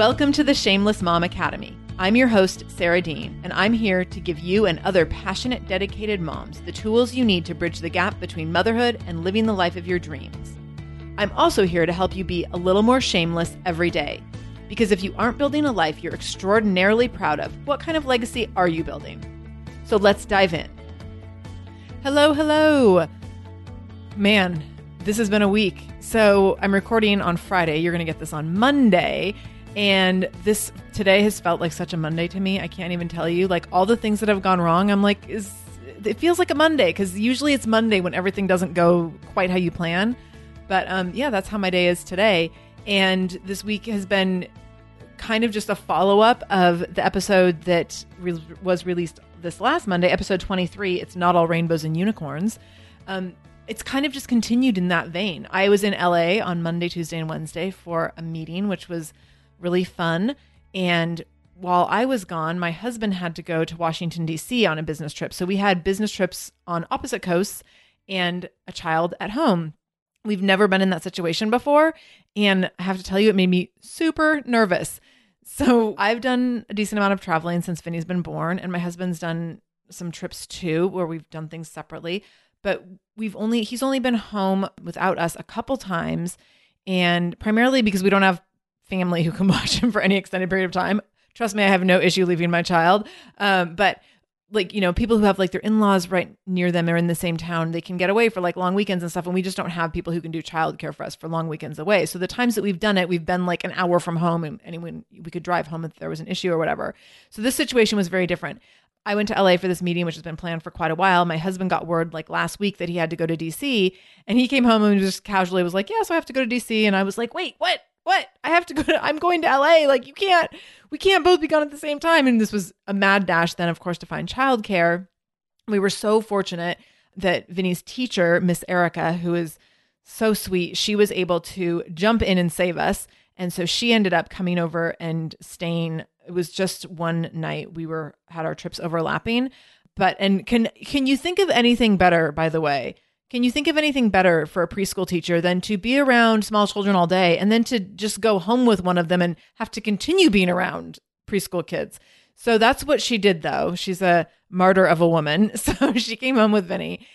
Welcome to the Shameless Mom Academy. I'm your host, Sarah Dean, and I'm here to give you and other passionate, dedicated moms the tools you need to bridge the gap between motherhood and living the life of your dreams. I'm also here to help you be a little more shameless every day. Because if you aren't building a life you're extraordinarily proud of, what kind of legacy are you building? So let's dive in. Hello, hello. Man, this has been a week. So I'm recording on Friday. You're going to get this on Monday. And this today has felt like such a Monday to me. I can't even tell you. Like all the things that have gone wrong, I'm like, is it feels like a Monday because usually it's Monday when everything doesn't go quite how you plan. But um, yeah, that's how my day is today. And this week has been kind of just a follow up of the episode that re- was released this last Monday, episode 23. It's not all rainbows and unicorns. Um, it's kind of just continued in that vein. I was in LA on Monday, Tuesday, and Wednesday for a meeting, which was really fun. And while I was gone, my husband had to go to Washington, D.C. on a business trip. So we had business trips on opposite coasts and a child at home. We've never been in that situation before. And I have to tell you, it made me super nervous. So I've done a decent amount of traveling since Vinny's been born, and my husband's done some trips too, where we've done things separately. But we've only, he's only been home without us a couple times. And primarily because we don't have family who can watch him for any extended period of time. Trust me, I have no issue leaving my child. Um, but like, you know, people who have like their in laws right near them or in the same town, they can get away for like long weekends and stuff. And we just don't have people who can do childcare for us for long weekends away. So the times that we've done it, we've been like an hour from home and anyone we could drive home if there was an issue or whatever. So this situation was very different. I went to LA for this meeting, which has been planned for quite a while. My husband got word like last week that he had to go to DC, and he came home and just casually was like, "Yeah, so I have to go to DC." And I was like, "Wait, what? What? I have to go to I'm going to LA. Like you can't we can't both be gone at the same time." And this was a mad dash then of course to find childcare. We were so fortunate that Vinny's teacher, Miss Erica, who is so sweet, she was able to jump in and save us. And so she ended up coming over and staying it was just one night we were had our trips overlapping but and can can you think of anything better by the way can you think of anything better for a preschool teacher than to be around small children all day and then to just go home with one of them and have to continue being around preschool kids? So that's what she did though. She's a martyr of a woman. So she came home with vinny.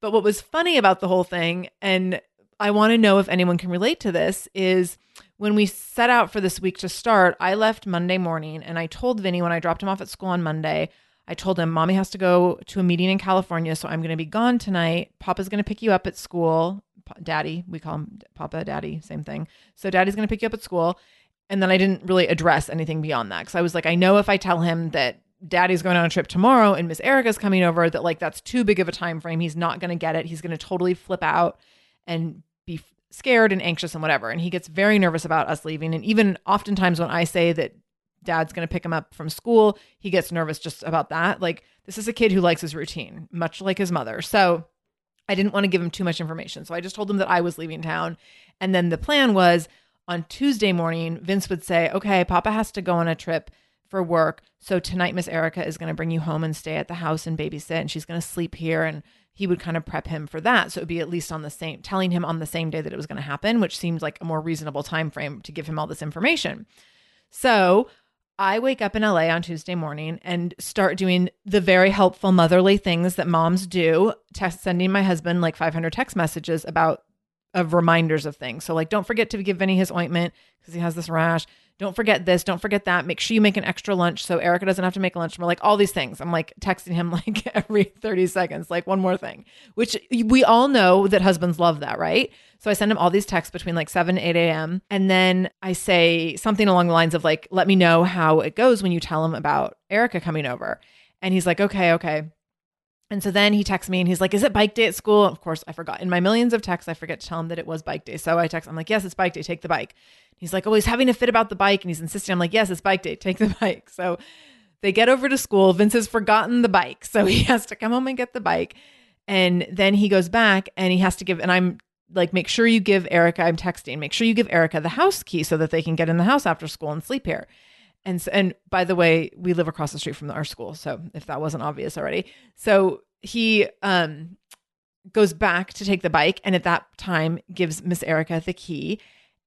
But what was funny about the whole thing and I want to know if anyone can relate to this is when we set out for this week to start, I left Monday morning and I told Vinny when I dropped him off at school on Monday, I told him, Mommy has to go to a meeting in California, so I'm going to be gone tonight. Papa's going to pick you up at school. Daddy, we call him Papa, Daddy, same thing. So Daddy's going to pick you up at school. And then I didn't really address anything beyond that because I was like, I know if I tell him that daddy's going on a trip tomorrow and Miss Erica's coming over, that like that's too big of a time frame. He's not going to get it. He's going to totally flip out and be scared and anxious and whatever. And he gets very nervous about us leaving. And even oftentimes when I say that dad's going to pick him up from school, he gets nervous just about that. Like, this is a kid who likes his routine, much like his mother. So I didn't want to give him too much information. So I just told him that I was leaving town. And then the plan was on Tuesday morning, Vince would say, Okay, Papa has to go on a trip for work. So tonight, Miss Erica is going to bring you home and stay at the house and babysit, and she's going to sleep here. And he would kind of prep him for that. So it would be at least on the same, telling him on the same day that it was going to happen, which seemed like a more reasonable time frame to give him all this information. So I wake up in LA on Tuesday morning and start doing the very helpful motherly things that moms do, sending my husband like 500 text messages about of reminders of things. So like don't forget to give Vinny his ointment because he has this rash. Don't forget this, don't forget that. Make sure you make an extra lunch so Erica doesn't have to make lunch. We're like all these things. I'm like texting him like every 30 seconds, like one more thing, which we all know that husbands love that, right? So I send him all these texts between like 7 8 a.m. And then I say something along the lines of like, let me know how it goes when you tell him about Erica coming over. And he's like, okay, okay. And so then he texts me and he's like, Is it bike day at school? Of course, I forgot. In my millions of texts, I forget to tell him that it was bike day. So I text, I'm like, Yes, it's bike day. Take the bike. He's like, Oh, he's having a fit about the bike. And he's insisting. I'm like, Yes, it's bike day. Take the bike. So they get over to school. Vince has forgotten the bike. So he has to come home and get the bike. And then he goes back and he has to give, and I'm like, Make sure you give Erica, I'm texting, make sure you give Erica the house key so that they can get in the house after school and sleep here. And so, and by the way, we live across the street from our school, so if that wasn't obvious already. So he um goes back to take the bike and at that time gives Miss Erica the key.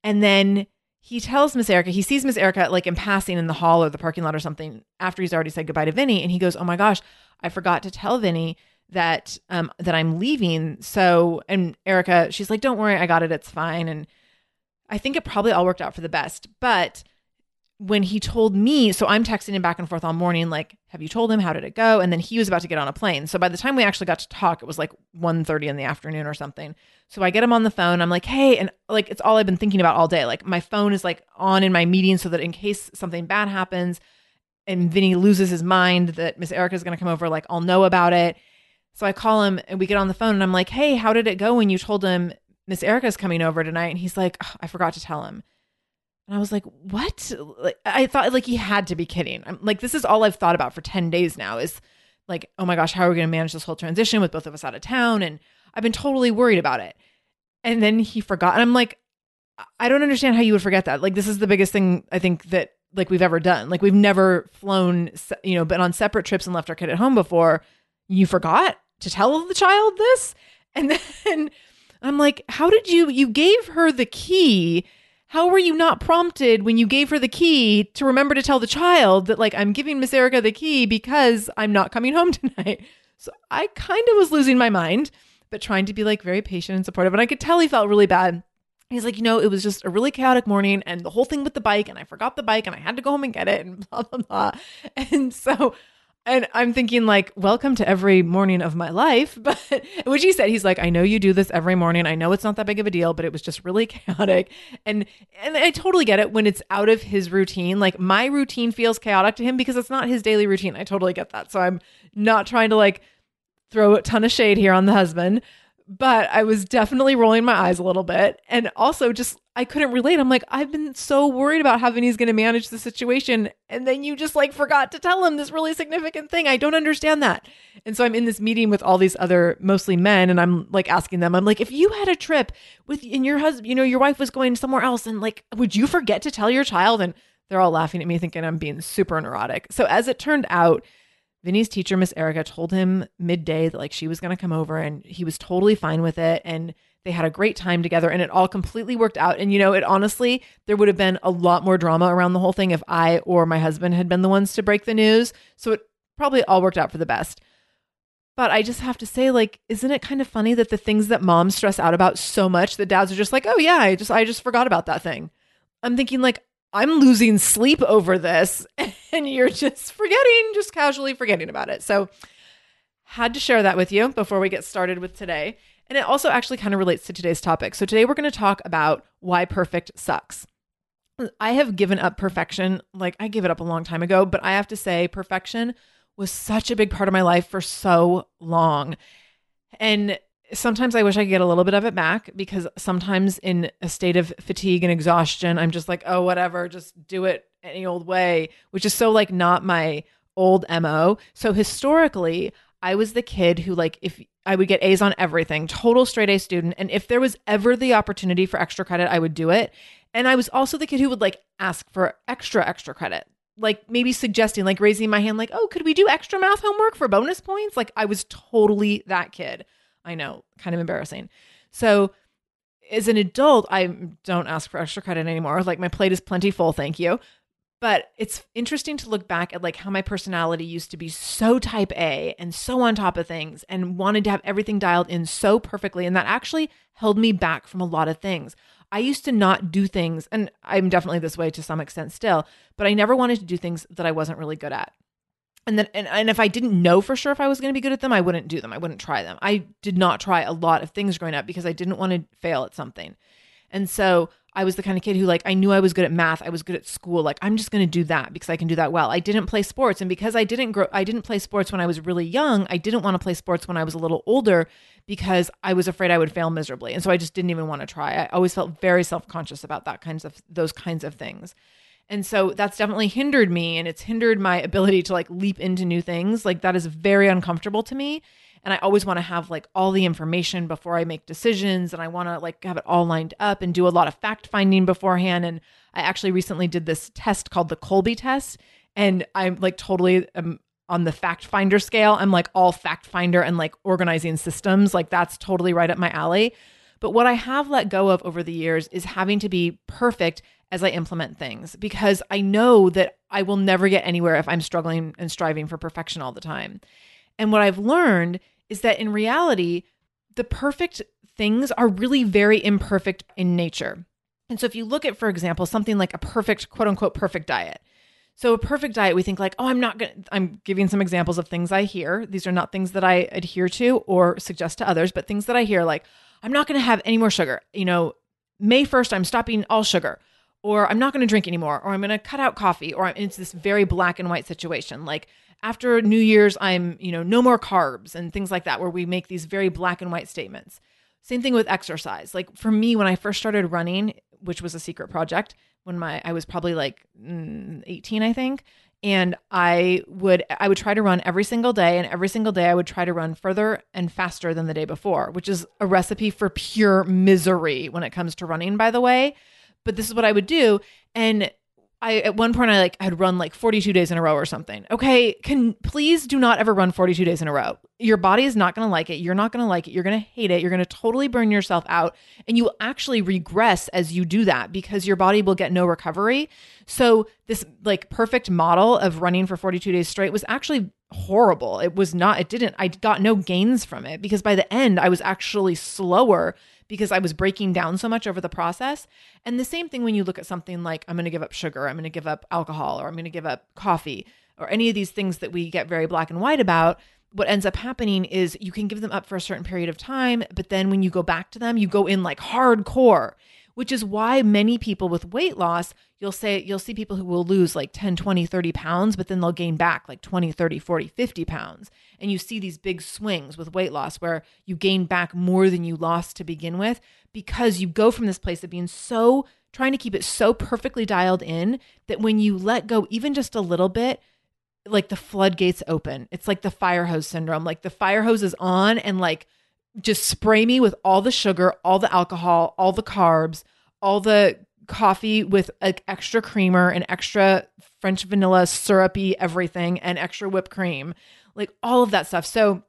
And then he tells Miss Erica, he sees Miss Erica like in passing in the hall or the parking lot or something after he's already said goodbye to Vinny. And he goes, Oh my gosh, I forgot to tell Vinny that um that I'm leaving. So and Erica, she's like, Don't worry, I got it, it's fine. And I think it probably all worked out for the best. But when he told me, so I'm texting him back and forth all morning, like, have you told him? How did it go? And then he was about to get on a plane. So by the time we actually got to talk, it was like 1.30 in the afternoon or something. So I get him on the phone. I'm like, hey, and like it's all I've been thinking about all day. Like my phone is like on in my meeting so that in case something bad happens and Vinny loses his mind that Miss Erica is gonna come over, like I'll know about it. So I call him and we get on the phone and I'm like, hey, how did it go when you told him Miss Erica's coming over tonight? And he's like, I forgot to tell him. And I was like, what? Like, I thought like he had to be kidding. I'm like, this is all I've thought about for 10 days now is like, oh my gosh, how are we going to manage this whole transition with both of us out of town? And I've been totally worried about it. And then he forgot. And I'm like, I don't understand how you would forget that. Like, this is the biggest thing I think that like we've ever done. Like, we've never flown, you know, been on separate trips and left our kid at home before. You forgot to tell the child this. And then I'm like, how did you, you gave her the key how were you not prompted when you gave her the key to remember to tell the child that, like, I'm giving Miss Erica the key because I'm not coming home tonight? So I kind of was losing my mind, but trying to be like very patient and supportive. And I could tell he felt really bad. He's like, you know, it was just a really chaotic morning and the whole thing with the bike, and I forgot the bike and I had to go home and get it, and blah, blah, blah. And so and I'm thinking like, welcome to every morning of my life. But which he said, he's like, I know you do this every morning. I know it's not that big of a deal, but it was just really chaotic. And and I totally get it when it's out of his routine. Like my routine feels chaotic to him because it's not his daily routine. I totally get that. So I'm not trying to like throw a ton of shade here on the husband but I was definitely rolling my eyes a little bit. And also, just I couldn't relate. I'm like, I've been so worried about how Vinny's going to manage the situation. And then you just like forgot to tell him this really significant thing. I don't understand that. And so I'm in this meeting with all these other mostly men, and I'm like asking them, I'm like, if you had a trip with, and your husband, you know, your wife was going somewhere else, and like, would you forget to tell your child? And they're all laughing at me, thinking I'm being super neurotic. So as it turned out, Vinny's teacher, Miss Erica, told him midday that like she was going to come over and he was totally fine with it. And they had a great time together and it all completely worked out. And, you know, it honestly, there would have been a lot more drama around the whole thing if I or my husband had been the ones to break the news. So it probably all worked out for the best. But I just have to say, like, isn't it kind of funny that the things that moms stress out about so much, the dads are just like, oh yeah, I just I just forgot about that thing. I'm thinking like, I'm losing sleep over this and you're just forgetting, just casually forgetting about it. So, had to share that with you before we get started with today. And it also actually kind of relates to today's topic. So, today we're going to talk about why perfect sucks. I have given up perfection. Like, I gave it up a long time ago, but I have to say, perfection was such a big part of my life for so long. And sometimes I wish I could get a little bit of it back because sometimes in a state of fatigue and exhaustion, I'm just like, oh, whatever, just do it any old way, which is so like not my old MO. So historically, I was the kid who, like, if I would get A's on everything, total straight A student. And if there was ever the opportunity for extra credit, I would do it. And I was also the kid who would like ask for extra, extra credit like maybe suggesting, like raising my hand, like, oh, could we do extra math homework for bonus points? Like I was totally that kid. I know, kind of embarrassing. So as an adult, I don't ask for extra credit anymore. Like my plate is plenty full, thank you. But it's interesting to look back at like how my personality used to be so type A and so on top of things and wanted to have everything dialed in so perfectly. And that actually held me back from a lot of things. I used to not do things, and I'm definitely this way to some extent still, but I never wanted to do things that I wasn't really good at. And then, and, and if I didn't know for sure if I was going to be good at them, I wouldn't do them. I wouldn't try them. I did not try a lot of things growing up because I didn't want to fail at something. And so I was the kind of kid who like I knew I was good at math, I was good at school, like I'm just going to do that because I can do that well. I didn't play sports and because I didn't grow I didn't play sports when I was really young, I didn't want to play sports when I was a little older because I was afraid I would fail miserably. And so I just didn't even want to try. I always felt very self-conscious about that kinds of those kinds of things. And so that's definitely hindered me and it's hindered my ability to like leap into new things. Like that is very uncomfortable to me and I always want to have like all the information before I make decisions and I want to like have it all lined up and do a lot of fact finding beforehand. And I actually recently did this test called the Kolbe test and I'm like totally um, on the fact finder scale. I'm like all fact finder and like organizing systems. Like that's totally right up my alley but what I have let go of over the years is having to be perfect as I implement things because I know that I will never get anywhere if I'm struggling and striving for perfection all the time. And what I've learned is that in reality, the perfect things are really very imperfect in nature. And so if you look at, for example, something like a perfect, quote unquote, perfect diet. So a perfect diet, we think like, oh, I'm not going to, I'm giving some examples of things I hear. These are not things that I adhere to or suggest to others, but things that I hear like, I'm not going to have any more sugar. You know, May 1st, I'm stopping all sugar or I'm not going to drink anymore, or I'm going to cut out coffee, or it's this very black and white situation. Like after New Year's, I'm, you know, no more carbs and things like that, where we make these very black and white statements. Same thing with exercise. Like for me, when I first started running, which was a secret project, when my I was probably like mm, 18, I think, and I would I would try to run every single day, and every single day I would try to run further and faster than the day before, which is a recipe for pure misery when it comes to running, by the way. But this is what I would do, and I at one point I like had run like 42 days in a row or something. Okay, can please do not ever run 42 days in a row. Your body is not going to like it. You're not going to like it. You're going to hate it. You're going to totally burn yourself out and you will actually regress as you do that because your body will get no recovery. So this like perfect model of running for 42 days straight was actually horrible. It was not it didn't I got no gains from it because by the end I was actually slower because I was breaking down so much over the process. And the same thing when you look at something like I'm going to give up sugar, I'm going to give up alcohol, or I'm going to give up coffee, or any of these things that we get very black and white about. What ends up happening is you can give them up for a certain period of time, but then when you go back to them, you go in like hardcore which is why many people with weight loss, you'll say you'll see people who will lose like 10, 20, 30 pounds, but then they'll gain back like 20, 30, 40, 50 pounds. And you see these big swings with weight loss where you gain back more than you lost to begin with because you go from this place of being so trying to keep it so perfectly dialed in that when you let go even just a little bit, like the floodgates open. It's like the fire hose syndrome. Like the fire hose is on and like just spray me with all the sugar, all the alcohol, all the carbs, all the coffee with like extra creamer and extra French vanilla syrupy everything and extra whipped cream, like all of that stuff. So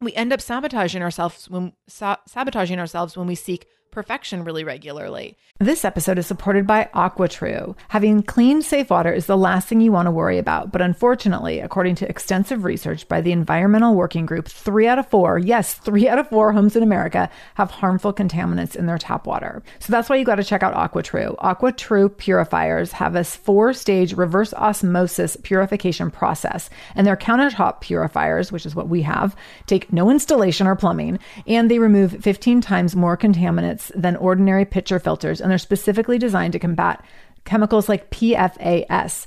we end up sabotaging ourselves when sa- sabotaging ourselves when we seek perfection really regularly. This episode is supported by AquaTrue. Having clean, safe water is the last thing you want to worry about. But unfortunately, according to extensive research by the Environmental Working Group, three out of four, yes, three out of four homes in America have harmful contaminants in their tap water. So that's why you got to check out AquaTrue. AquaTrue purifiers have a four stage reverse osmosis purification process, and their countertop purifiers, which is what we have, take no installation or plumbing, and they remove 15 times more contaminants than ordinary pitcher filters, and they're specifically designed to combat chemicals like PFAS,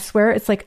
swear it's like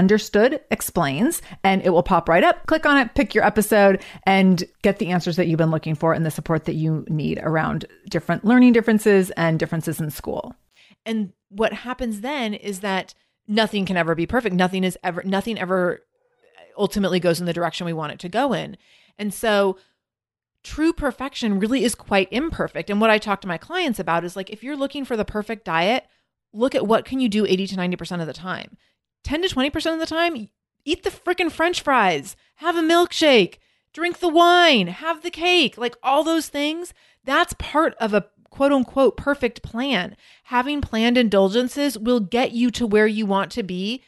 Understood Explains, and it will pop right up. Click on it, pick your episode, and get the answers that you've been looking for and the support that you need around different learning differences and differences in school. And what happens then is that nothing can ever be perfect. Nothing is ever, nothing ever ultimately goes in the direction we want it to go in. And so, true perfection really is quite imperfect. And what I talk to my clients about is like, if you're looking for the perfect diet, look at what can you do 80 to 90% of the time. 10 to 20% of the time, eat the freaking french fries, have a milkshake, drink the wine, have the cake, like all those things. That's part of a quote unquote perfect plan. Having planned indulgences will get you to where you want to be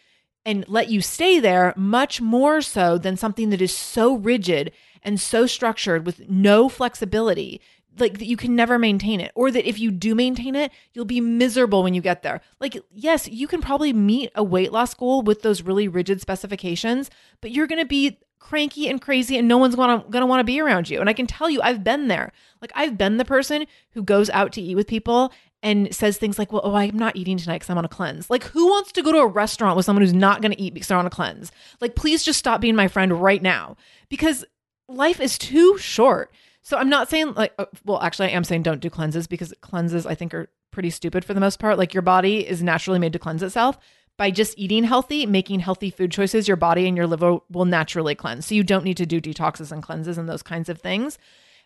and let you stay there much more so than something that is so rigid and so structured with no flexibility like that you can never maintain it or that if you do maintain it you'll be miserable when you get there. Like yes you can probably meet a weight loss goal with those really rigid specifications but you're going to be cranky and crazy and no one's gonna, gonna want to be around you. And i can tell you i've been there. Like i've been the person who goes out to eat with people and says things like well oh i'm not eating tonight because i'm on a cleanse. Like who wants to go to a restaurant with someone who's not to eat because they're on a cleanse? Like please just stop being my friend right now because life is too short so I'm not saying like, uh, well, actually, I am saying don't do cleanses because cleanses I think are pretty stupid for the most part. Like your body is naturally made to cleanse itself. By just eating healthy, making healthy food choices, your body and your liver will naturally cleanse. So you don't need to do detoxes and cleanses and those kinds of things.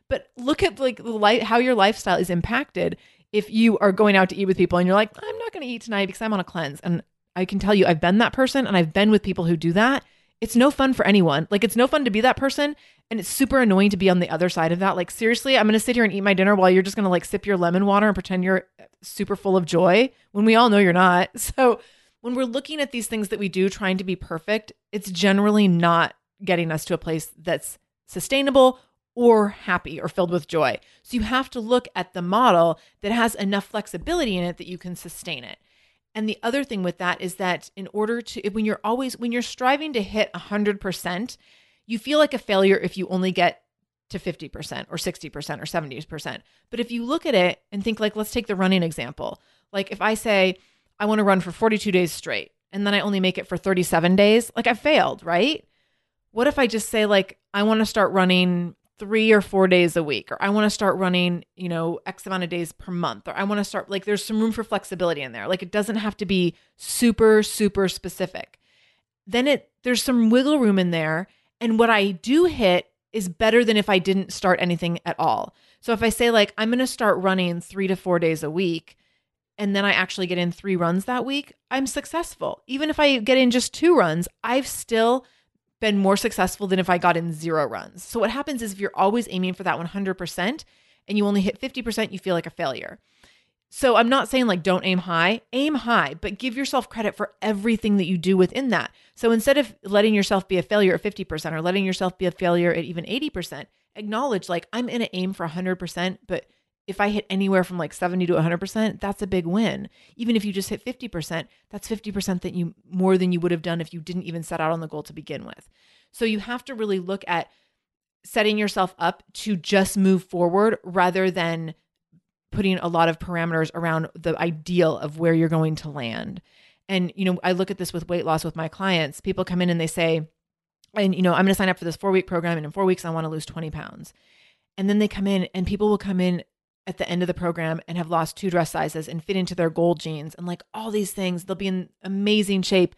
But look at like light, how your lifestyle is impacted if you are going out to eat with people and you're like, I'm not going to eat tonight because I'm on a cleanse. And I can tell you, I've been that person and I've been with people who do that. It's no fun for anyone. Like, it's no fun to be that person. And it's super annoying to be on the other side of that. Like, seriously, I'm going to sit here and eat my dinner while you're just going to like sip your lemon water and pretend you're super full of joy when we all know you're not. So, when we're looking at these things that we do trying to be perfect, it's generally not getting us to a place that's sustainable or happy or filled with joy. So, you have to look at the model that has enough flexibility in it that you can sustain it. And the other thing with that is that in order to, when you're always, when you're striving to hit 100%, you feel like a failure if you only get to 50% or 60% or 70%. But if you look at it and think like let's take the running example. Like if I say I want to run for 42 days straight and then I only make it for 37 days, like I failed, right? What if I just say like I want to start running 3 or 4 days a week or I want to start running, you know, x amount of days per month or I want to start like there's some room for flexibility in there. Like it doesn't have to be super super specific. Then it there's some wiggle room in there and what I do hit is better than if I didn't start anything at all. So if I say like I'm going to start running 3 to 4 days a week and then I actually get in 3 runs that week, I'm successful. Even if I get in just 2 runs, I've still been more successful than if I got in 0 runs. So what happens is if you're always aiming for that 100% and you only hit 50%, you feel like a failure. So I'm not saying like don't aim high, aim high, but give yourself credit for everything that you do within that. So instead of letting yourself be a failure at 50% or letting yourself be a failure at even 80%, acknowledge like I'm in an aim for 100%, but if I hit anywhere from like 70 to 100%, that's a big win. Even if you just hit 50%, that's 50% that you more than you would have done if you didn't even set out on the goal to begin with. So you have to really look at setting yourself up to just move forward rather than putting a lot of parameters around the ideal of where you're going to land. And, you know, I look at this with weight loss with my clients. People come in and they say, and, you know, I'm going to sign up for this four week program. And in four weeks, I want to lose 20 pounds. And then they come in and people will come in at the end of the program and have lost two dress sizes and fit into their goal jeans and like all these things. They'll be in amazing shape.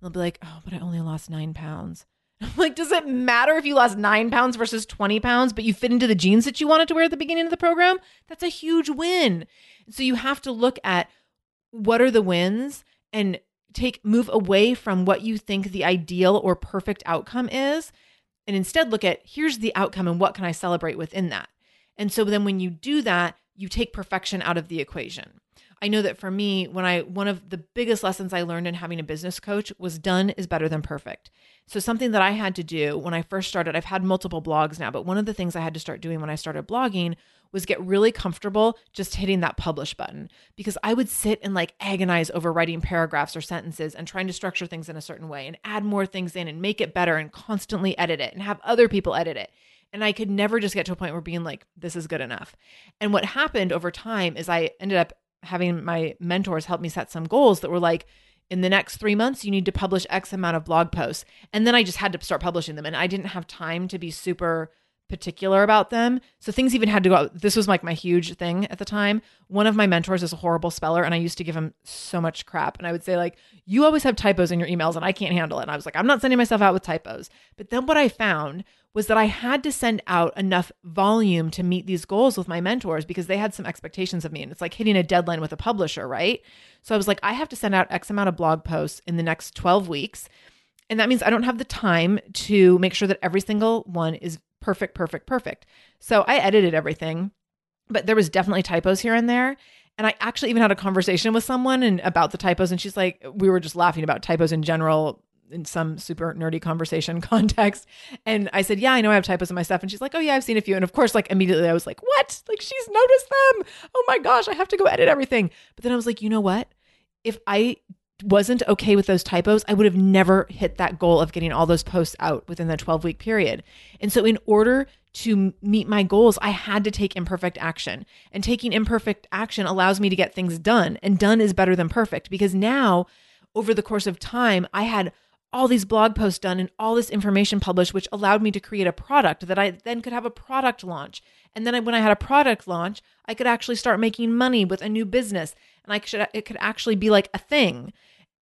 They'll be like, oh, but I only lost nine pounds. I'm like, does it matter if you lost nine pounds versus 20 pounds, but you fit into the jeans that you wanted to wear at the beginning of the program? That's a huge win. So you have to look at what are the wins and take move away from what you think the ideal or perfect outcome is and instead look at here's the outcome and what can I celebrate within that. And so then when you do that, you take perfection out of the equation. I know that for me, when I one of the biggest lessons I learned in having a business coach was done is better than perfect. So something that I had to do when I first started, I've had multiple blogs now, but one of the things I had to start doing when I started blogging was get really comfortable just hitting that publish button because I would sit and like agonize over writing paragraphs or sentences and trying to structure things in a certain way and add more things in and make it better and constantly edit it and have other people edit it. And I could never just get to a point where being like, this is good enough. And what happened over time is I ended up having my mentors help me set some goals that were like, in the next three months, you need to publish X amount of blog posts. And then I just had to start publishing them. And I didn't have time to be super particular about them. So things even had to go out. This was like my huge thing at the time. One of my mentors is a horrible speller and I used to give him so much crap. And I would say like, "You always have typos in your emails and I can't handle it." And I was like, "I'm not sending myself out with typos." But then what I found was that I had to send out enough volume to meet these goals with my mentors because they had some expectations of me. And it's like hitting a deadline with a publisher, right? So I was like, I have to send out X amount of blog posts in the next 12 weeks. And that means I don't have the time to make sure that every single one is perfect, perfect, perfect. So I edited everything, but there was definitely typos here and there. And I actually even had a conversation with someone and about the typos, and she's like, we were just laughing about typos in general in some super nerdy conversation context. And I said, Yeah, I know I have typos in my stuff. And she's like, Oh, yeah, I've seen a few. And of course, like immediately I was like, What? Like she's noticed them. Oh my gosh, I have to go edit everything. But then I was like, You know what? If I wasn't okay with those typos, I would have never hit that goal of getting all those posts out within the 12 week period. And so, in order to meet my goals, I had to take imperfect action. And taking imperfect action allows me to get things done. And done is better than perfect because now, over the course of time, I had all these blog posts done and all this information published, which allowed me to create a product that I then could have a product launch. And then when I had a product launch, I could actually start making money with a new business. And I could, it could actually be like a thing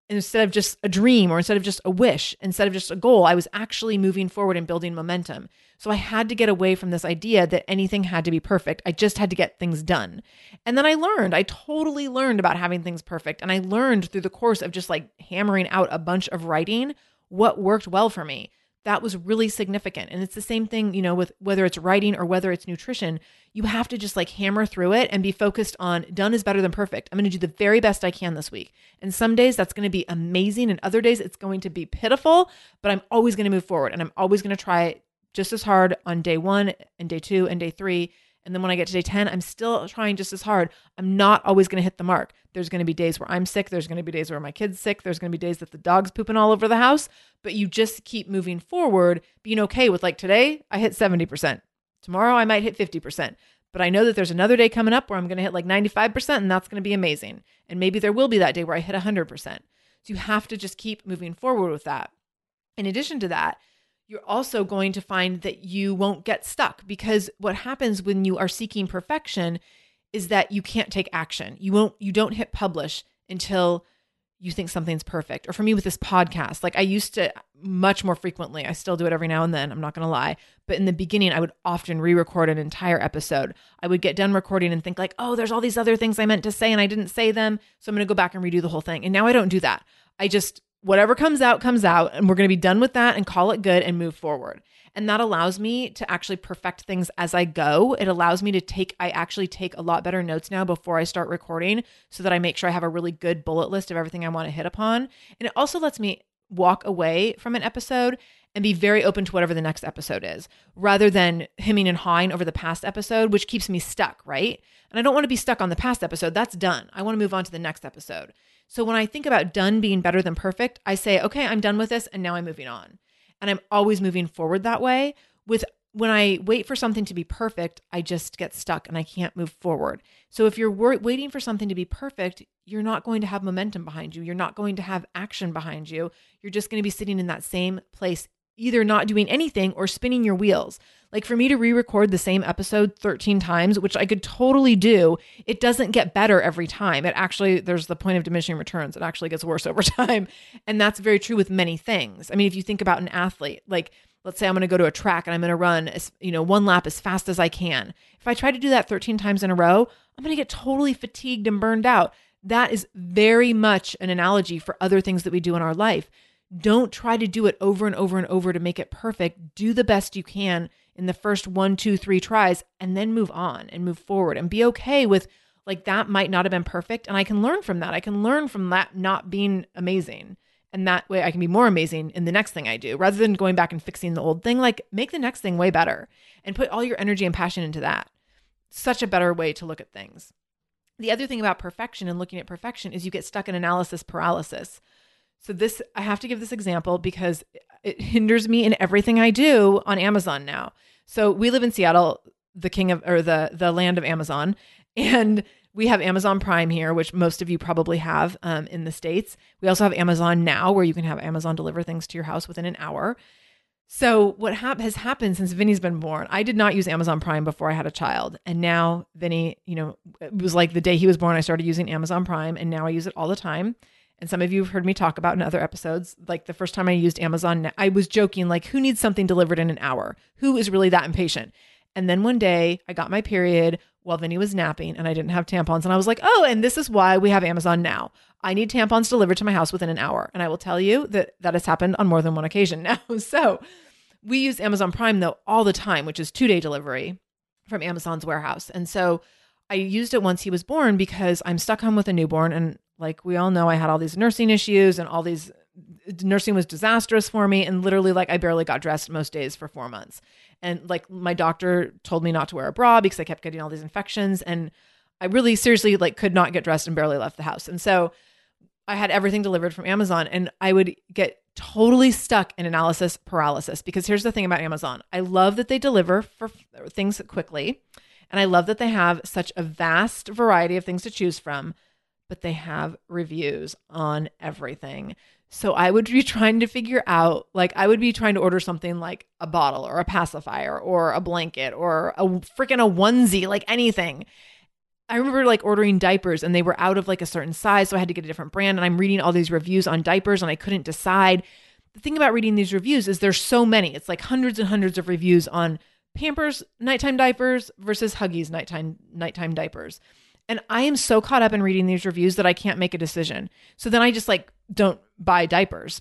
instead of just a dream or instead of just a wish, instead of just a goal, I was actually moving forward and building momentum. So I had to get away from this idea that anything had to be perfect. I just had to get things done. And then I learned, I totally learned about having things perfect. And I learned through the course of just like hammering out a bunch of writing what worked well for me that was really significant. And it's the same thing, you know, with whether it's writing or whether it's nutrition, you have to just like hammer through it and be focused on done is better than perfect. I'm going to do the very best I can this week. And some days that's going to be amazing and other days it's going to be pitiful, but I'm always going to move forward and I'm always going to try just as hard on day 1 and day 2 and day 3 and then when I get to day 10, I'm still trying just as hard. I'm not always going to hit the mark. There's going to be days where I'm sick. There's going to be days where my kid's sick. There's going to be days that the dog's pooping all over the house. But you just keep moving forward, being okay with like today, I hit 70%. Tomorrow I might hit 50%, but I know that there's another day coming up where I'm going to hit like 95% and that's going to be amazing. And maybe there will be that day where I hit 100%. So you have to just keep moving forward with that. In addition to that, you're also going to find that you won't get stuck because what happens when you are seeking perfection is that you can't take action. You won't you don't hit publish until you think something's perfect. Or for me with this podcast, like I used to much more frequently. I still do it every now and then, I'm not going to lie. But in the beginning, I would often re-record an entire episode. I would get done recording and think like, "Oh, there's all these other things I meant to say and I didn't say them, so I'm going to go back and redo the whole thing." And now I don't do that. I just whatever comes out comes out and we're going to be done with that and call it good and move forward. And that allows me to actually perfect things as I go. It allows me to take, I actually take a lot better notes now before I start recording so that I make sure I have a really good bullet list of everything I want to hit upon. And it also lets me walk away from an episode and be very open to whatever the next episode is rather than hemming and hawing over the past episode, which keeps me stuck, right? And I don't want to be stuck on the past episode. That's done. I want to move on to the next episode. So when I think about done being better than perfect, I say, okay, I'm done with this and now I'm moving on and I'm always moving forward that way. With when I wait for something to be perfect, I just get stuck and I can't move forward. So if you're waiting for something to be perfect, you're not going to have momentum behind you. You're not going to have action behind you. You're just going to be sitting in that same place either not doing anything or spinning your wheels. Like for me to re record the same episode 13 times, which I could totally do, it doesn't get better every time. It actually, there's the point of diminishing returns. It actually gets worse over time. And that's very true with many things. I mean, if you think about an athlete, like let's say I'm going to go to a track and I'm going to run, as you know, one lap as fast as I can. If I try to do that 13 times in a row, I'm going to get totally fatigued and burned out. That is very much an analogy for other things that we do in our life. Don't try to do it over and over and over to make it perfect. Do the best you can in the first one, two, three tries, and then move on and move forward and be okay with like that might not have been perfect. And I can learn from that. I can learn from that not being amazing. And that way I can be more amazing in the next thing I do rather than going back and fixing the old thing. Like make the next thing way better and put all your energy and passion into that. Such a better way to look at things. The other thing about perfection and looking at perfection is you get stuck in analysis paralysis. So this I have to give this example because it hinders me in everything I do on Amazon now. So we live in Seattle, the king of or the the land of Amazon, and we have Amazon Prime here, which most of you probably have um, in the states. We also have Amazon Now, where you can have Amazon deliver things to your house within an hour. So what has happened since Vinny's been born? I did not use Amazon Prime before I had a child, and now Vinny, you know, it was like the day he was born, I started using Amazon Prime, and now I use it all the time and some of you have heard me talk about in other episodes like the first time i used amazon i was joking like who needs something delivered in an hour? Who is really that impatient? And then one day i got my period while vinny was napping and i didn't have tampons. And i was like oh and this is why we have amazon now. I need tampons delivered to my house within an hour. And i will tell you that that has happened on more than one occasion now. So we use amazon prime though all the time which is two day delivery from amazon's warehouse. And so I used it once he was born because I'm stuck home with a newborn and like we all know, I had all these nursing issues and all these nursing was disastrous for me. And literally, like, I barely got dressed most days for four months. And like, my doctor told me not to wear a bra because I kept getting all these infections. And I really seriously, like, could not get dressed and barely left the house. And so I had everything delivered from Amazon and I would get totally stuck in analysis paralysis because here's the thing about Amazon I love that they deliver for things quickly. And I love that they have such a vast variety of things to choose from but they have reviews on everything. So I would be trying to figure out, like, I would be trying to order something like a bottle or a pacifier or a blanket or a freaking a onesie, like anything. I remember like ordering diapers and they were out of like a certain size. So I had to get a different brand. And I'm reading all these reviews on diapers and I couldn't decide. The thing about reading these reviews is there's so many. It's like hundreds and hundreds of reviews on Pampers nighttime diapers versus Huggies nighttime nighttime diapers. And I am so caught up in reading these reviews that I can't make a decision. So then I just like don't buy diapers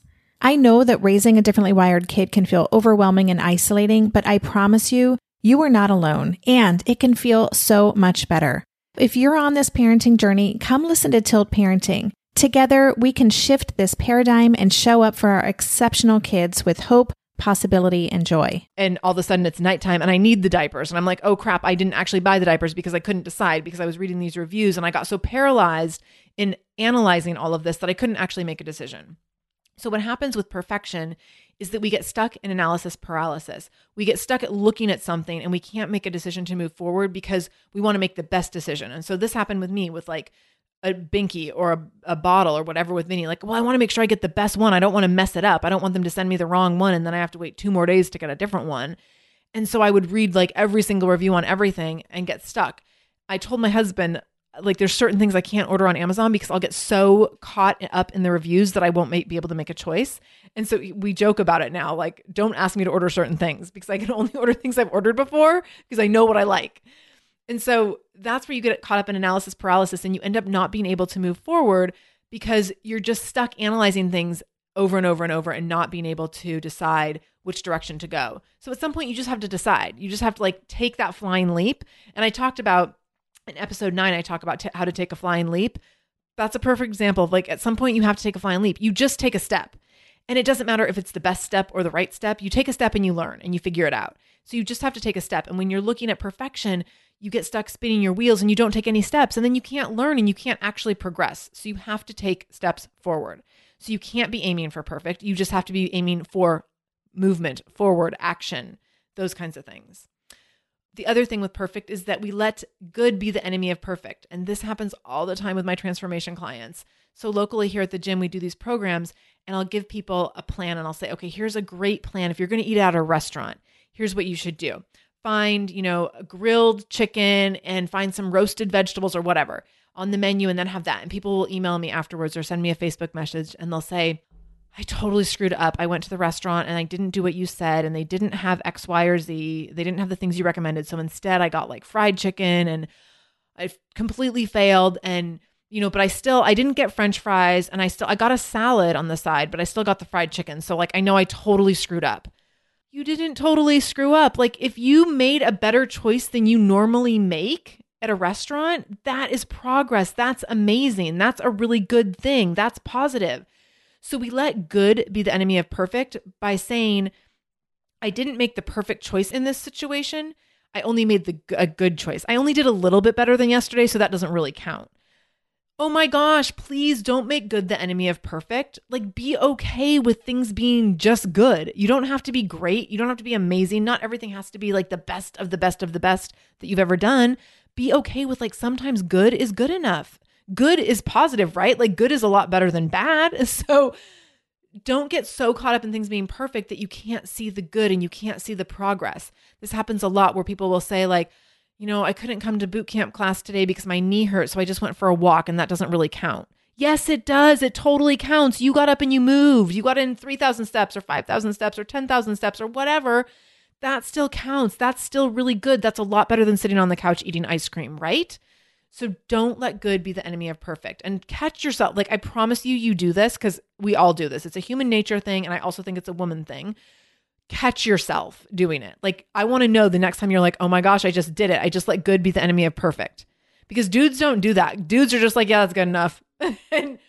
I know that raising a differently wired kid can feel overwhelming and isolating, but I promise you, you are not alone, and it can feel so much better. If you're on this parenting journey, come listen to Tilt Parenting. Together, we can shift this paradigm and show up for our exceptional kids with hope, possibility, and joy. And all of a sudden it's nighttime and I need the diapers. And I'm like, oh crap, I didn't actually buy the diapers because I couldn't decide because I was reading these reviews and I got so paralyzed in analyzing all of this that I couldn't actually make a decision. So, what happens with perfection is that we get stuck in analysis paralysis. We get stuck at looking at something and we can't make a decision to move forward because we want to make the best decision. And so, this happened with me with like a binky or a, a bottle or whatever with Vinny. Like, well, I want to make sure I get the best one. I don't want to mess it up. I don't want them to send me the wrong one and then I have to wait two more days to get a different one. And so, I would read like every single review on everything and get stuck. I told my husband, like there's certain things I can't order on Amazon because I'll get so caught up in the reviews that I won't make, be able to make a choice. And so we joke about it now, like don't ask me to order certain things because I can only order things I've ordered before because I know what I like. And so that's where you get caught up in analysis paralysis and you end up not being able to move forward because you're just stuck analyzing things over and over and over and not being able to decide which direction to go. So at some point you just have to decide. You just have to like take that flying leap. And I talked about in episode nine, I talk about t- how to take a flying leap. That's a perfect example of like at some point you have to take a flying leap. You just take a step. And it doesn't matter if it's the best step or the right step. You take a step and you learn and you figure it out. So you just have to take a step. And when you're looking at perfection, you get stuck spinning your wheels and you don't take any steps. And then you can't learn and you can't actually progress. So you have to take steps forward. So you can't be aiming for perfect. You just have to be aiming for movement, forward, action, those kinds of things the other thing with perfect is that we let good be the enemy of perfect. And this happens all the time with my transformation clients. So, locally here at the gym, we do these programs, and I'll give people a plan and I'll say, okay, here's a great plan. If you're going to eat at a restaurant, here's what you should do find, you know, a grilled chicken and find some roasted vegetables or whatever on the menu and then have that. And people will email me afterwards or send me a Facebook message and they'll say, I totally screwed up. I went to the restaurant and I didn't do what you said, and they didn't have X, Y, or Z. They didn't have the things you recommended. So instead, I got like fried chicken and I completely failed. And, you know, but I still, I didn't get French fries and I still, I got a salad on the side, but I still got the fried chicken. So, like, I know I totally screwed up. You didn't totally screw up. Like, if you made a better choice than you normally make, at a restaurant, that is progress. That's amazing. That's a really good thing. That's positive. So we let good be the enemy of perfect by saying, I didn't make the perfect choice in this situation. I only made the a good choice. I only did a little bit better than yesterday, so that doesn't really count. Oh my gosh, please don't make good the enemy of perfect. Like be okay with things being just good. You don't have to be great. You don't have to be amazing. Not everything has to be like the best of the best of the best that you've ever done. Be okay with like sometimes good is good enough good is positive, right? Like good is a lot better than bad. So don't get so caught up in things being perfect that you can't see the good and you can't see the progress. This happens a lot where people will say like, you know, I couldn't come to boot camp class today because my knee hurt, so I just went for a walk and that doesn't really count. Yes, it does. It totally counts. You got up and you moved. You got in 3,000 steps or 5,000 steps or 10,000 steps or whatever. that still counts. That's still really good. That's a lot better than sitting on the couch eating ice cream, right? So don't let good be the enemy of perfect and catch yourself. Like, I promise you, you do this because we all do this. It's a human nature thing. And I also think it's a woman thing. Catch yourself doing it. Like, I want to know the next time you're like, oh my gosh, I just did it. I just let good be the enemy of perfect. Because dudes don't do that. Dudes are just like, yeah, that's good enough. and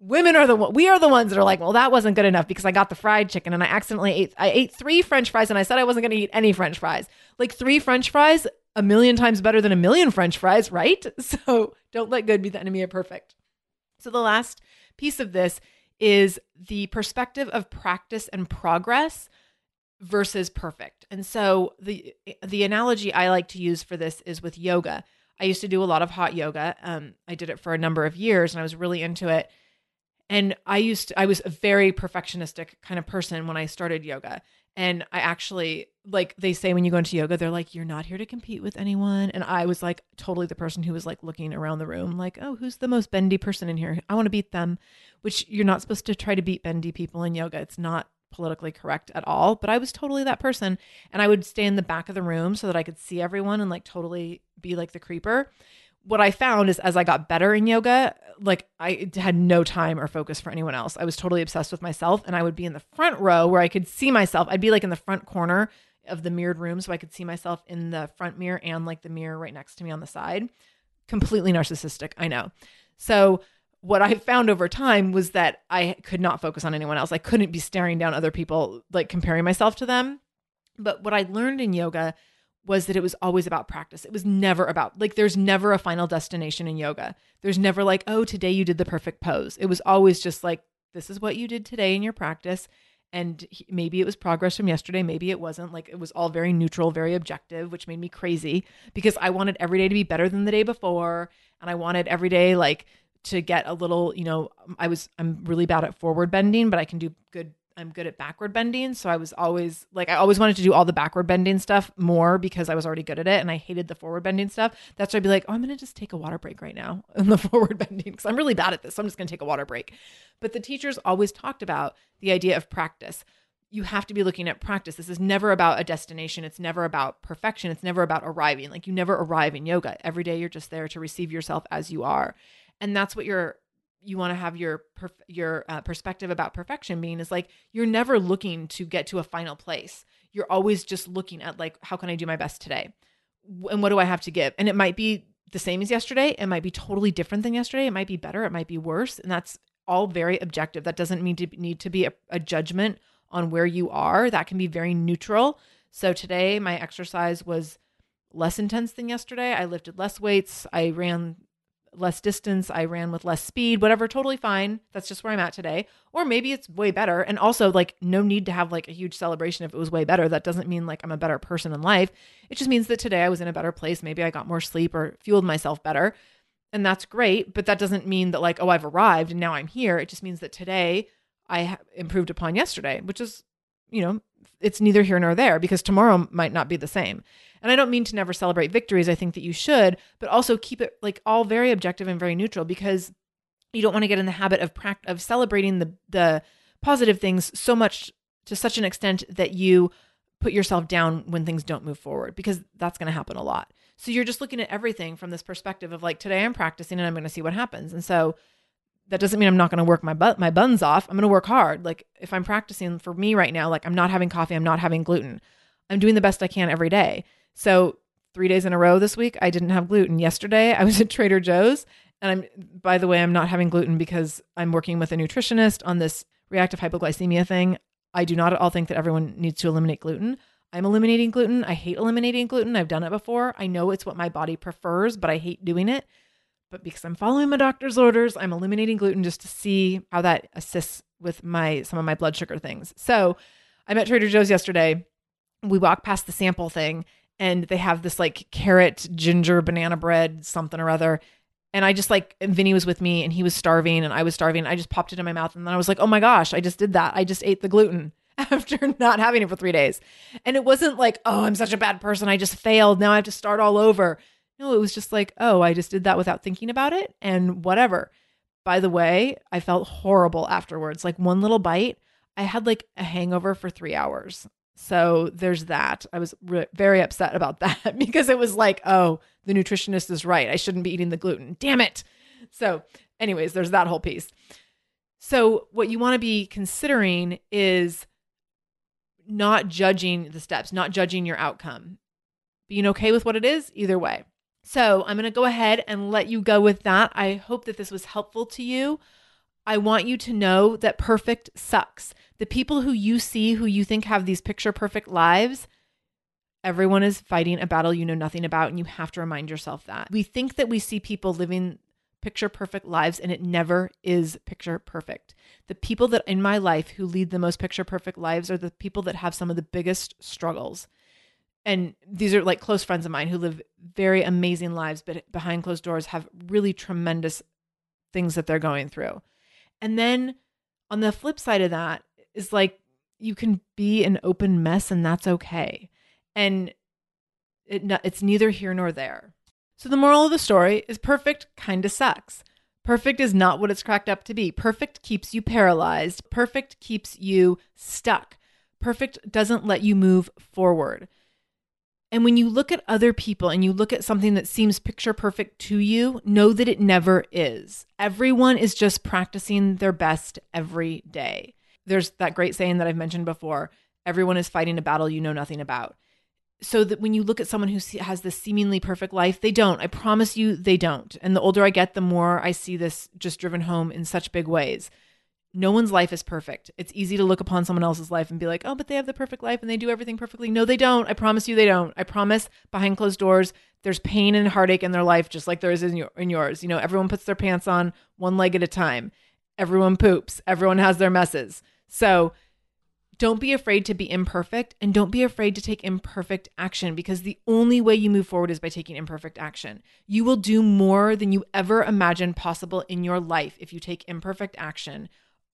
women are the we are the ones that are like, well, that wasn't good enough because I got the fried chicken and I accidentally ate I ate three French fries and I said I wasn't going to eat any French fries. Like three French fries, a million times better than a million French fries, right? So don't let good be the enemy of perfect. So the last piece of this is the perspective of practice and progress versus perfect. And so the the analogy I like to use for this is with yoga. I used to do a lot of hot yoga. Um, I did it for a number of years and I was really into it and I used to, I was a very perfectionistic kind of person when I started yoga. And I actually like they say when you go into yoga, they're like, you're not here to compete with anyone. And I was like totally the person who was like looking around the room, like, oh, who's the most bendy person in here? I want to beat them. Which you're not supposed to try to beat bendy people in yoga. It's not politically correct at all. But I was totally that person. And I would stay in the back of the room so that I could see everyone and like totally be like the creeper what I found is as I got better in yoga, like I had no time or focus for anyone else. I was totally obsessed with myself and I would be in the front row where I could see myself. I'd be like in the front corner of the mirrored room so I could see myself in the front mirror and like the mirror right next to me on the side. Completely narcissistic, I know. So what I found over time was that I could not focus on anyone else. I couldn't be staring down other people like comparing myself to them. But what I learned in yoga was that it was always about practice. It was never about, like, there's never a final destination in yoga. There's never like, oh, today you did the perfect pose. It was always just like, this is what you did today in your practice. And maybe it was progress from yesterday. Maybe it wasn't. Like, it was all very neutral, very objective, which made me crazy because I wanted every day to be better than the day before. And I wanted every day, like, to get a little, you know, I was, I'm really bad at forward bending, but I can do good I'm good at backward bending. So I was always like, I always wanted to do all the backward bending stuff more because I was already good at it and I hated the forward bending stuff. That's why I'd be like, oh, I'm going to just take a water break right now in the forward bending because I'm really bad at this. So I'm just going to take a water break. But the teachers always talked about the idea of practice. You have to be looking at practice. This is never about a destination. It's never about perfection. It's never about arriving. Like you never arrive in yoga. Every day you're just there to receive yourself as you are. And that's what you're you want to have your perf- your uh, perspective about perfection being is like you're never looking to get to a final place. You're always just looking at like how can i do my best today? And what do i have to give? And it might be the same as yesterday. It might be totally different than yesterday. It might be better. It might be worse. And that's all very objective. That doesn't mean to need to be a, a judgment on where you are. That can be very neutral. So today my exercise was less intense than yesterday. I lifted less weights. I ran less distance, I ran with less speed, whatever, totally fine. That's just where I'm at today. Or maybe it's way better. And also, like, no need to have like a huge celebration if it was way better. That doesn't mean like I'm a better person in life. It just means that today I was in a better place. Maybe I got more sleep or fueled myself better. And that's great. But that doesn't mean that like, oh, I've arrived and now I'm here. It just means that today I improved upon yesterday, which is, you know, it's neither here nor there because tomorrow might not be the same. And I don't mean to never celebrate victories. I think that you should, but also keep it like all very objective and very neutral because you don't want to get in the habit of pract- of celebrating the the positive things so much to such an extent that you put yourself down when things don't move forward because that's going to happen a lot. So you're just looking at everything from this perspective of like today I'm practicing and I'm going to see what happens. And so that doesn't mean I'm not going to work my butt my buns off. I'm going to work hard. Like if I'm practicing for me right now, like I'm not having coffee, I'm not having gluten. I'm doing the best I can every day. So three days in a row this week, I didn't have gluten. Yesterday, I was at Trader Joe's, and I'm by the way, I'm not having gluten because I'm working with a nutritionist on this reactive hypoglycemia thing. I do not at all think that everyone needs to eliminate gluten. I'm eliminating gluten. I hate eliminating gluten. I've done it before. I know it's what my body prefers, but I hate doing it. But because I'm following my doctor's orders, I'm eliminating gluten just to see how that assists with my some of my blood sugar things. So, I'm at Trader Joe's yesterday. We walk past the sample thing and they have this like carrot ginger banana bread something or other. And i just like vinny was with me and he was starving and i was starving. I just popped it in my mouth and then i was like oh my gosh i just did that. I just ate the gluten after not having it for three days. And it wasn't like oh i'm such a bad person. I just failed. Now i have to start all over no it was just like oh i just did that without thinking about it and whatever by the way i felt horrible afterwards like one little bite i had like a hangover for three hours So there's that. I was re- very upset about that because it was like, oh, the nutritionist is right. I shouldn't be eating the gluten. Damn it. So, anyways, there's that whole piece. So, what you want to be considering is not judging the steps, not judging your outcome, being okay with what it is either way. So, I'm going to go ahead and let you go with that. I hope that this was helpful to you. I want you to know that perfect sucks. The people who you see who you think have these picture perfect lives, everyone is fighting a battle you know nothing about, and you have to remind yourself that. We think that we see people living picture perfect lives, and it never is picture perfect. The people that in my life who lead the most picture perfect lives are the people that have some of the biggest struggles. And these are like close friends of mine who live very amazing lives, but behind closed doors have really tremendous things that they're going through. And then on the flip side of that is like you can be an open mess and that's okay. And it, it's neither here nor there. So the moral of the story is perfect kind of sucks. Perfect is not what it's cracked up to be. Perfect keeps you paralyzed. Perfect keeps you stuck. Perfect doesn't let you move forward. And when you look at other people and you look at something that seems picture perfect to you, know that it never is. Everyone is just practicing their best every day. There's that great saying that I've mentioned before everyone is fighting a battle you know nothing about so that when you look at someone who has this seemingly perfect life, they don't. I promise you, they don't. And the older I get, the more I see this just driven home in such big ways. No one's life is perfect. It's easy to look upon someone else's life and be like, oh, but they have the perfect life and they do everything perfectly. No, they don't. I promise you, they don't. I promise behind closed doors, there's pain and heartache in their life, just like there is in, your, in yours. You know, everyone puts their pants on one leg at a time, everyone poops, everyone has their messes. So, don't be afraid to be imperfect and don't be afraid to take imperfect action because the only way you move forward is by taking imperfect action. You will do more than you ever imagined possible in your life if you take imperfect action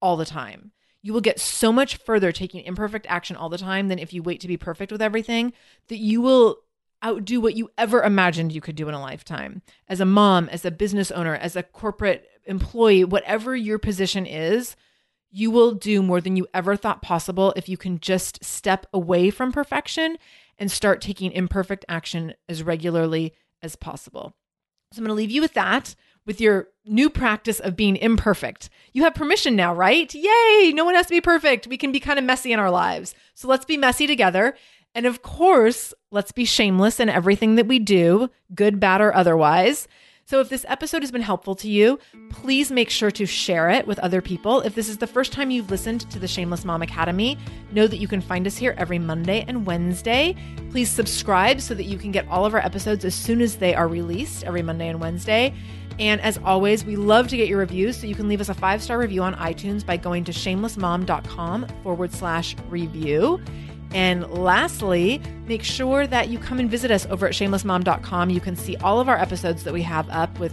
all the time. You will get so much further taking imperfect action all the time than if you wait to be perfect with everything that you will outdo what you ever imagined you could do in a lifetime. As a mom, as a business owner, as a corporate employee, whatever your position is, you will do more than you ever thought possible if you can just step away from perfection and start taking imperfect action as regularly as possible. So I'm going to leave you with that, with your new practice of being imperfect. You have permission now, right? Yay! No one has to be perfect. We can be kind of messy in our lives. So let's be messy together. And of course, let's be shameless in everything that we do, good, bad, or otherwise. So if this episode has been helpful to you, please make sure to share it with other people. If this is the first time you've listened to the Shameless Mom Academy, know that you can find us here every Monday and Wednesday. Please subscribe so that you can get all of our episodes as soon as they are released every Monday and Wednesday. And as always, we love to get your reviews, so you can leave us a five star review on iTunes by going to shamelessmom.com forward slash review. And lastly, make sure that you come and visit us over at shamelessmom.com. You can see all of our episodes that we have up with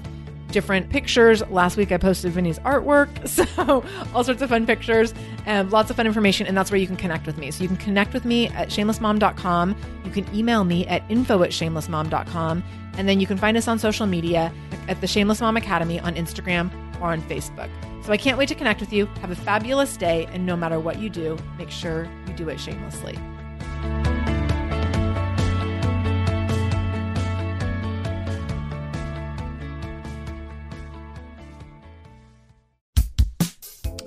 different pictures. Last week I posted Vinny's artwork, so all sorts of fun pictures and lots of fun information. And that's where you can connect with me. So you can connect with me at shamelessmom.com. You can email me at info at shamelessmom.com. And then you can find us on social media at the Shameless Mom Academy on Instagram or on Facebook. So I can't wait to connect with you. Have a fabulous day. And no matter what you do, make sure you do it shamelessly.